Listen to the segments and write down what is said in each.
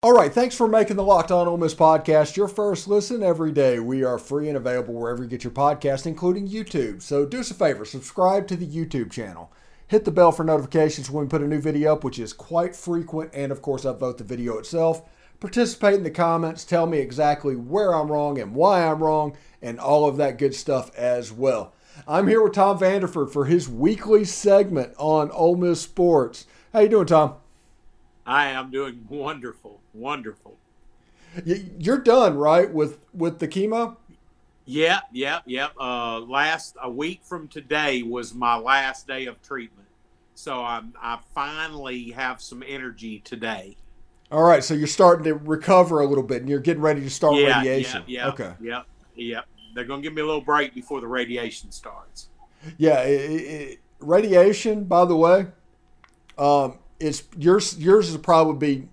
All right, thanks for making the Locked On Ole Miss podcast your first listen every day. We are free and available wherever you get your podcast, including YouTube. So do us a favor, subscribe to the YouTube channel. Hit the bell for notifications when we put a new video up, which is quite frequent, and of course, upvote the video itself. Participate in the comments, tell me exactly where I'm wrong and why I'm wrong, and all of that good stuff as well. I'm here with Tom Vanderford for his weekly segment on Ole Miss sports. How you doing, Tom? I am doing wonderful, wonderful. You're done, right, with with the chemo? Yep, yep, yep. Uh, last a week from today was my last day of treatment, so I'm I finally have some energy today. All right, so you're starting to recover a little bit, and you're getting ready to start yeah, radiation. Yeah, yeah, okay. Yep, yep. They're gonna give me a little break before the radiation starts. Yeah, it, it, radiation. By the way, um, it's yours. Yours is probably be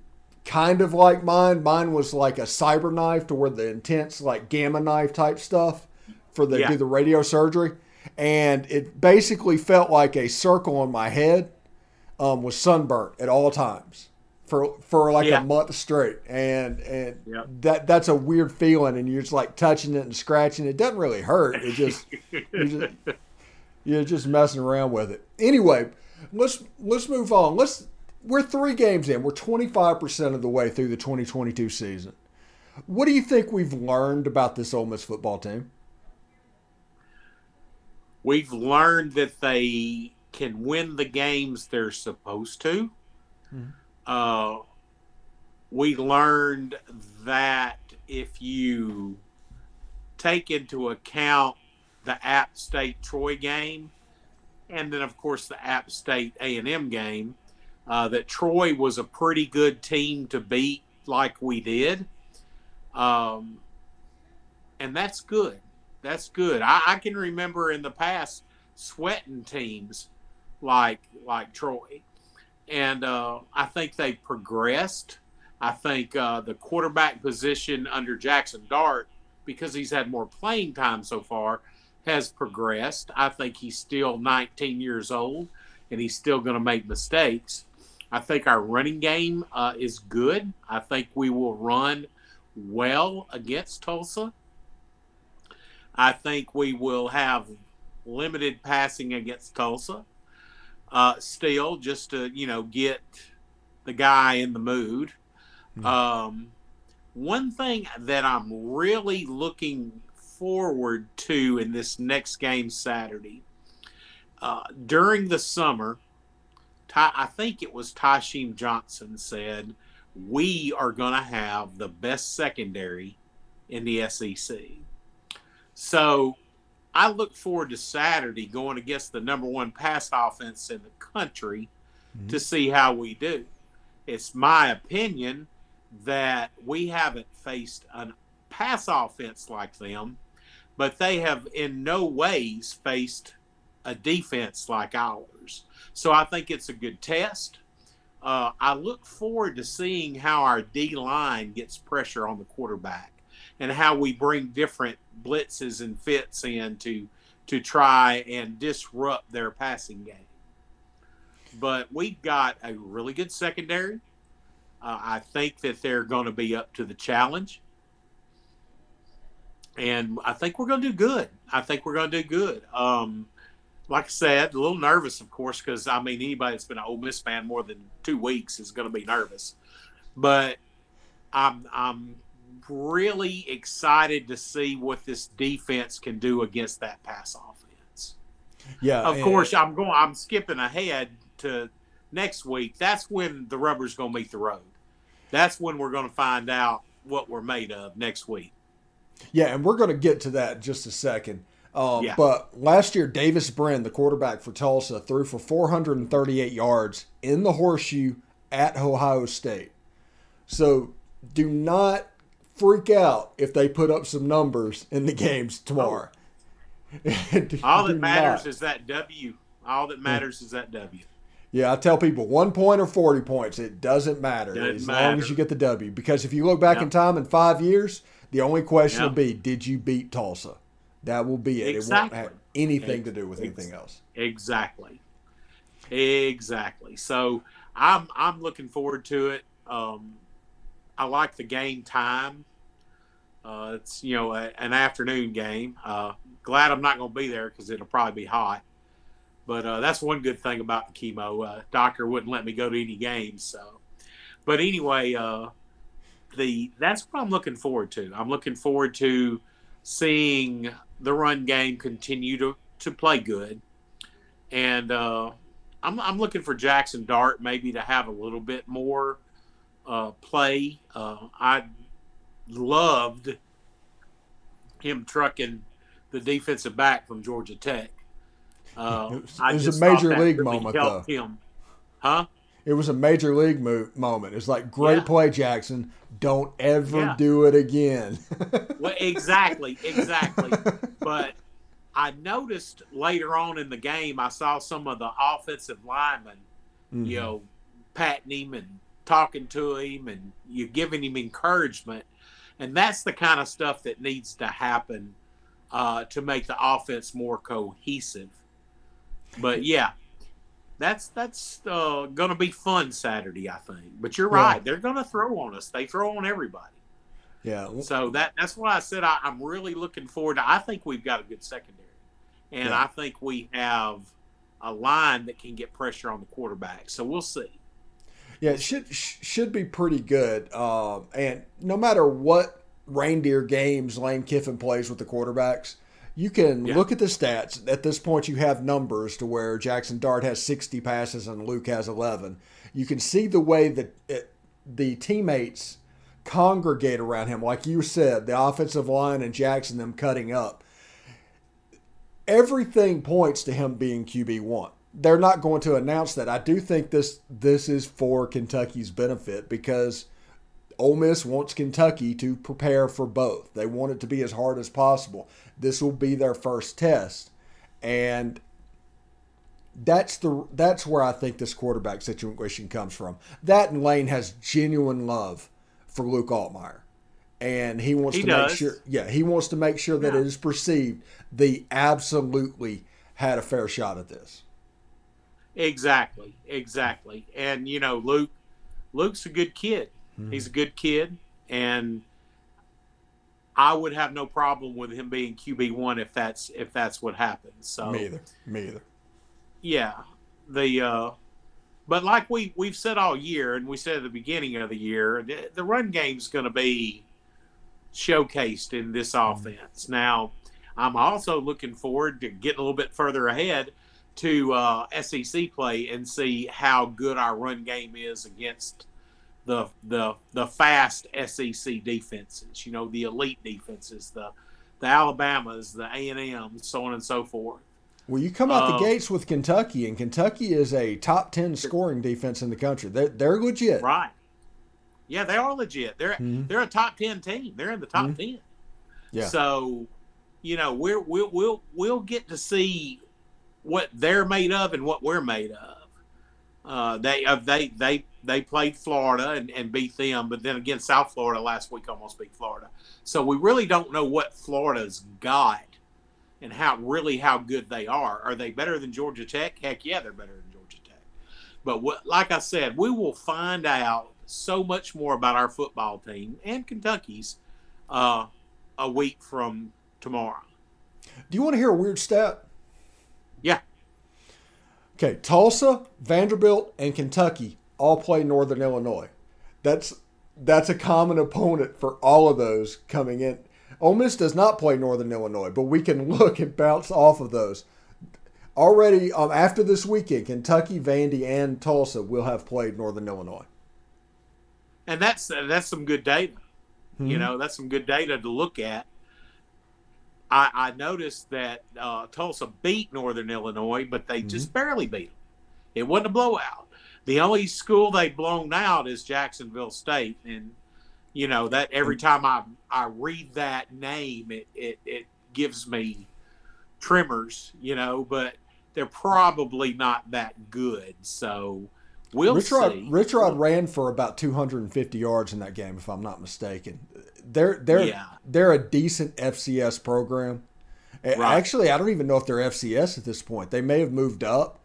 kind of like mine. Mine was like a cyber knife to where the intense like gamma knife type stuff for the yeah. do the radio surgery, and it basically felt like a circle on my head um, was sunburnt at all times for for like yeah. a month straight, and and yep. that that's a weird feeling, and you're just like touching it and scratching. It doesn't really hurt. It just you're just, you're just messing around with it. Anyway, let's let's move on. Let's we're three games in. We're 25% of the way through the 2022 season. What do you think we've learned about this Ole Miss football team? We've learned that they can win the games they're supposed to. Mm-hmm. Uh, we learned that if you take into account the App State Troy game, and then of course the App State A and M game, uh, that Troy was a pretty good team to beat like we did. Um, and that's good. That's good. I, I, can remember in the past sweating teams like like Troy, and uh, I think they progressed. I think uh, the quarterback position under Jackson Dart, because he's had more playing time so far, has progressed. I think he's still 19 years old, and he's still going to make mistakes. I think our running game uh, is good. I think we will run well against Tulsa. I think we will have limited passing against Tulsa. Uh, still, just to you know get the guy in the mood. Mm-hmm. Um, one thing that I'm really looking forward to in this next game Saturday. Uh, during the summer, Ty, I think it was Tysheem Johnson said, we are going to have the best secondary in the SEC. So I look forward to Saturday going against the number one pass offense in the country mm-hmm. to see how we do. It's my opinion that we haven't faced a pass offense like them, but they have in no ways faced a defense like ours. So I think it's a good test. Uh, I look forward to seeing how our D line gets pressure on the quarterback and how we bring different blitzes and fits in to to try and disrupt their passing game. But we've got a really good secondary. Uh, I think that they're going to be up to the challenge. And I think we're going to do good. I think we're going to do good. Um, like I said, a little nervous, of course, because I mean, anybody that's been an Ole Miss fan more than two weeks is going to be nervous. But I'm I'm really excited to see what this defense can do against that pass offense. Yeah, of course, I'm going. I'm skipping ahead to next week. That's when the rubber's going to meet the road. That's when we're going to find out what we're made of next week. Yeah, and we're going to get to that in just a second. Um, yeah. But last year, Davis Brin, the quarterback for Tulsa, threw for 438 yards in the horseshoe at Ohio State. So do not freak out if they put up some numbers in the games tomorrow. All that matters not. is that W. All that matters is that W. Yeah, I tell people one point or 40 points, it doesn't matter doesn't as matter. long as you get the W. Because if you look back yep. in time in five years, the only question yep. will be, did you beat Tulsa? That will be it. Exactly. It won't have anything to do with anything else. Exactly. Exactly. So I'm I'm looking forward to it. Um, I like the game time. Uh, it's you know a, an afternoon game. Uh, glad I'm not going to be there because it'll probably be hot. But uh, that's one good thing about the chemo. Uh, doctor wouldn't let me go to any games. So, but anyway, uh, the that's what I'm looking forward to. I'm looking forward to seeing the run game continue to to play good, and uh, I'm I'm looking for Jackson Dart maybe to have a little bit more uh, play. Uh, I loved him trucking the defensive back from Georgia Tech. Uh, it was, it was a major league really moment, though. Him. Huh? It was a major league mo- moment. It's like great yeah. play, Jackson. Don't ever yeah. do it again. well, exactly, exactly. but I noticed later on in the game, I saw some of the offensive linemen, mm-hmm. you know, patting him and talking to him, and you giving him encouragement, and that's the kind of stuff that needs to happen uh, to make the offense more cohesive. But yeah, that's that's uh, going to be fun Saturday, I think. But you're right; they're going to throw on us. They throw on everybody. Yeah. So that that's why I said I, am really looking forward to. I think we've got a good secondary, and yeah. I think we have a line that can get pressure on the quarterback. So we'll see. Yeah, it should should be pretty good. Um, and no matter what reindeer games Lane Kiffin plays with the quarterbacks, you can yeah. look at the stats. At this point, you have numbers to where Jackson Dart has 60 passes and Luke has 11. You can see the way that it, the teammates congregate around him. Like you said, the offensive line and Jackson, them cutting up. Everything points to him being QB1. They're not going to announce that. I do think this this is for Kentucky's benefit because Ole Miss wants Kentucky to prepare for both. They want it to be as hard as possible this will be their first test. And that's the that's where I think this quarterback situation comes from. That and Lane has genuine love for Luke Altmyer. And he wants he to does. make sure yeah, he wants to make sure that yeah. it is perceived they absolutely had a fair shot at this. Exactly. Exactly. And you know, Luke Luke's a good kid. Mm-hmm. He's a good kid and I would have no problem with him being QB one if that's if that's what happens. So me either. Me either. Yeah, the uh, but like we we've said all year, and we said at the beginning of the year, the, the run game's going to be showcased in this mm-hmm. offense. Now, I'm also looking forward to getting a little bit further ahead to uh, SEC play and see how good our run game is against the the the fast SEC defenses, you know, the elite defenses, the the Alabamas, the A and M, so on and so forth. Well, you come out the um, gates with Kentucky, and Kentucky is a top ten scoring defense in the country. They're they're legit, right? Yeah, they are legit. They're mm-hmm. they're a top ten team. They're in the top mm-hmm. ten. Yeah. So, you know, we're we'll we'll we'll get to see what they're made of and what we're made of. Uh, they uh, they they they played Florida and, and beat them, but then again, South Florida last week almost beat Florida. So we really don't know what Florida's got and how really how good they are. Are they better than Georgia Tech? Heck yeah, they're better than Georgia Tech. But what, like I said, we will find out so much more about our football team and Kentucky's uh, a week from tomorrow. Do you want to hear a weird stat? Yeah. Okay, Tulsa, Vanderbilt, and Kentucky all play Northern Illinois. That's that's a common opponent for all of those coming in. Ole Miss does not play Northern Illinois, but we can look and bounce off of those. Already um, after this weekend, Kentucky, Vandy, and Tulsa will have played Northern Illinois. And that's that's some good data. Mm-hmm. You know, that's some good data to look at. I, I noticed that uh, Tulsa beat Northern Illinois, but they mm-hmm. just barely beat them. It wasn't a blowout. The only school they've blown out is Jacksonville State, and you know that every time I I read that name, it it, it gives me tremors. You know, but they're probably not that good. So we'll Richard, see. Richard ran for about 250 yards in that game, if I'm not mistaken. They're they're yeah. they're a decent FCS program. Right. Actually, I don't even know if they're FCS at this point. They may have moved up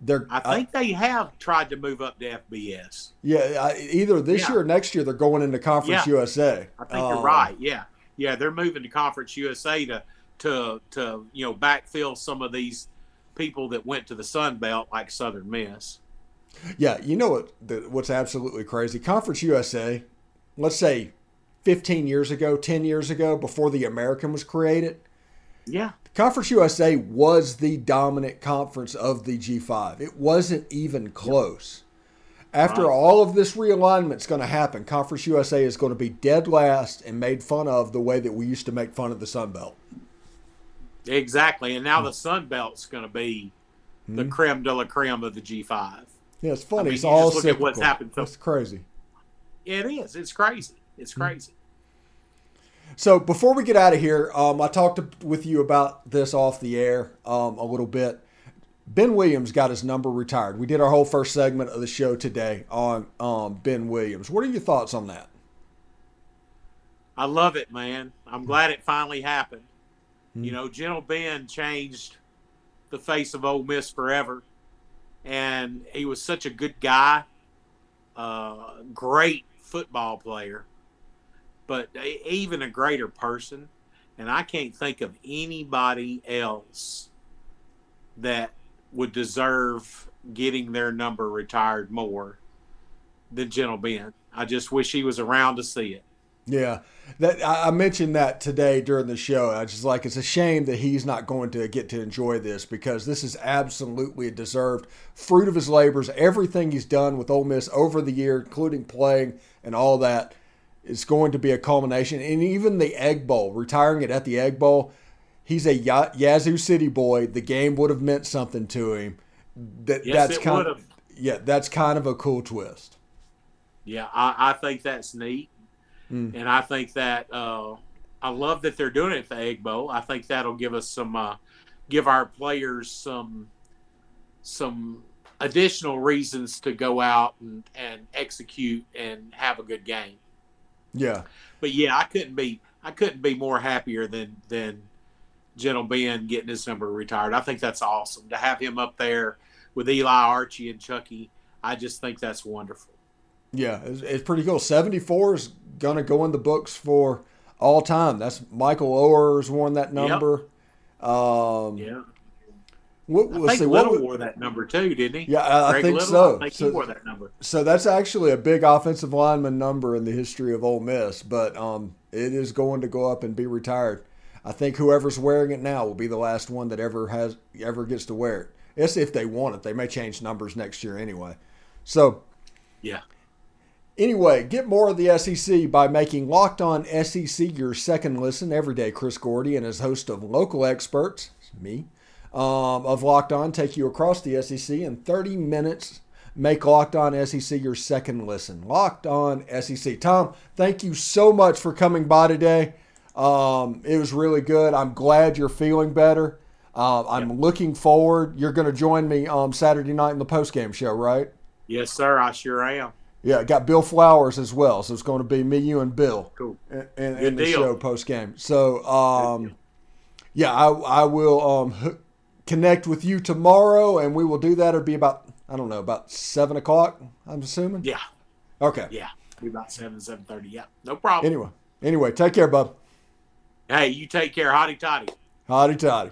they're. I think they have tried to move up to FBS. Yeah, I, either this Yeah. year or next year they're going into Conference Yeah. USA. I think Um, you're right. Yeah, yeah, they're moving to Conference USA to to to you know backfill some of these people that went to the Sun Belt like Southern Miss. Yeah, you know what? The, what's absolutely crazy? Conference USA. Let's say, fifteen years ago, ten years ago, before the American was created, Yeah, Conference USA was the dominant conference of the G5. It wasn't even close. After Right. all of this realignment's going to happen, Conference USA is going to be dead last and made fun of the way that we used to make fun of the Sun Belt. exactly. And now the Sun Belt's going to be the Hmm. creme de la creme of the G5. Yeah, it's funny. I mean, it's all just look at what's happened so- It's crazy. It is. It's crazy. It's Hmm. crazy. So before we get out of here, um, I talked to, with you about this off the air um, a little bit. Ben Williams got his number retired. We did our whole first segment of the show today on um, Ben Williams. What are your thoughts on that? I love it, man. I'm glad it finally happened. Hmm. You know, Gentle Ben changed the face of Ole Miss forever, and he was such a good guy, uh, great football player, but even a greater person. And I can't think of anybody else that would deserve getting their number retired more than Gentle Ben. I just wish he was around to see it. Yeah, that I mentioned that today during the show. I just like it's a shame that he's not going to get to enjoy this because this is absolutely a deserved fruit of his labors. Everything he's done with Ole Miss over the year, including playing and all that, is going to be a culmination. And even the Egg Bowl, retiring it at the Egg Bowl, he's a Yazoo City boy. The game would have meant something to him. That Yes, that's it kind would of yeah, that's kind of a cool twist. Yeah, I, I think that's neat, Mm. and I think that uh, I love that they're doing it at the Egg Bowl. I think that'll give us some, uh, give our players some, some additional reasons to go out and, and execute and have a good game. Yeah. But yeah, I couldn't be, I couldn't be more happier than than Gentle Ben getting his number retired. I think that's awesome to have him up there with Eli, Archie, and Chucky. I just think that's wonderful. Yeah, it's, it's pretty cool. 74 is going to go in the books for all time. That's Michael Oher's won that number. Um, Yeah. What, I think see. Little wore that number too, didn't he? yeah, I, I think Little, so. I think so, he wore that number. so that's actually a big offensive lineman number in the history of Ole Miss, but um, it is going to go up and be retired. I think whoever's wearing it now will be the last one that ever has ever gets to wear it. It's if they want it. They may change numbers next year anyway. So Yeah. Anyway, get more of the SEC by making Locked On SEC your second listen every day. Chris Gordy and his host of local experts, me, um, of Locked On take you across the SEC in 30 minutes. Make Locked On SEC your second listen. Locked On SEC. Tom, thank you so much for coming by today. Um, it was really good. I'm glad you're feeling better. Uh, I'm looking forward. You're going to join me um, Saturday night in the postgame show, right? Yes, sir. I sure am. Yeah, got Bill Flowers as well. So it's going to be me, you, and Bill Cool. in, in, in the show post game. So, um, yeah, I, I will um, connect with you tomorrow, and we will do that. It'll be about I don't know about seven o'clock. I'm assuming. Yeah. Okay. Yeah. Be about seven, seven thirty. Yeah. No problem. Anyway, anyway, take care, bub. Hey, you take care, hotty toddy. Hotty toddy.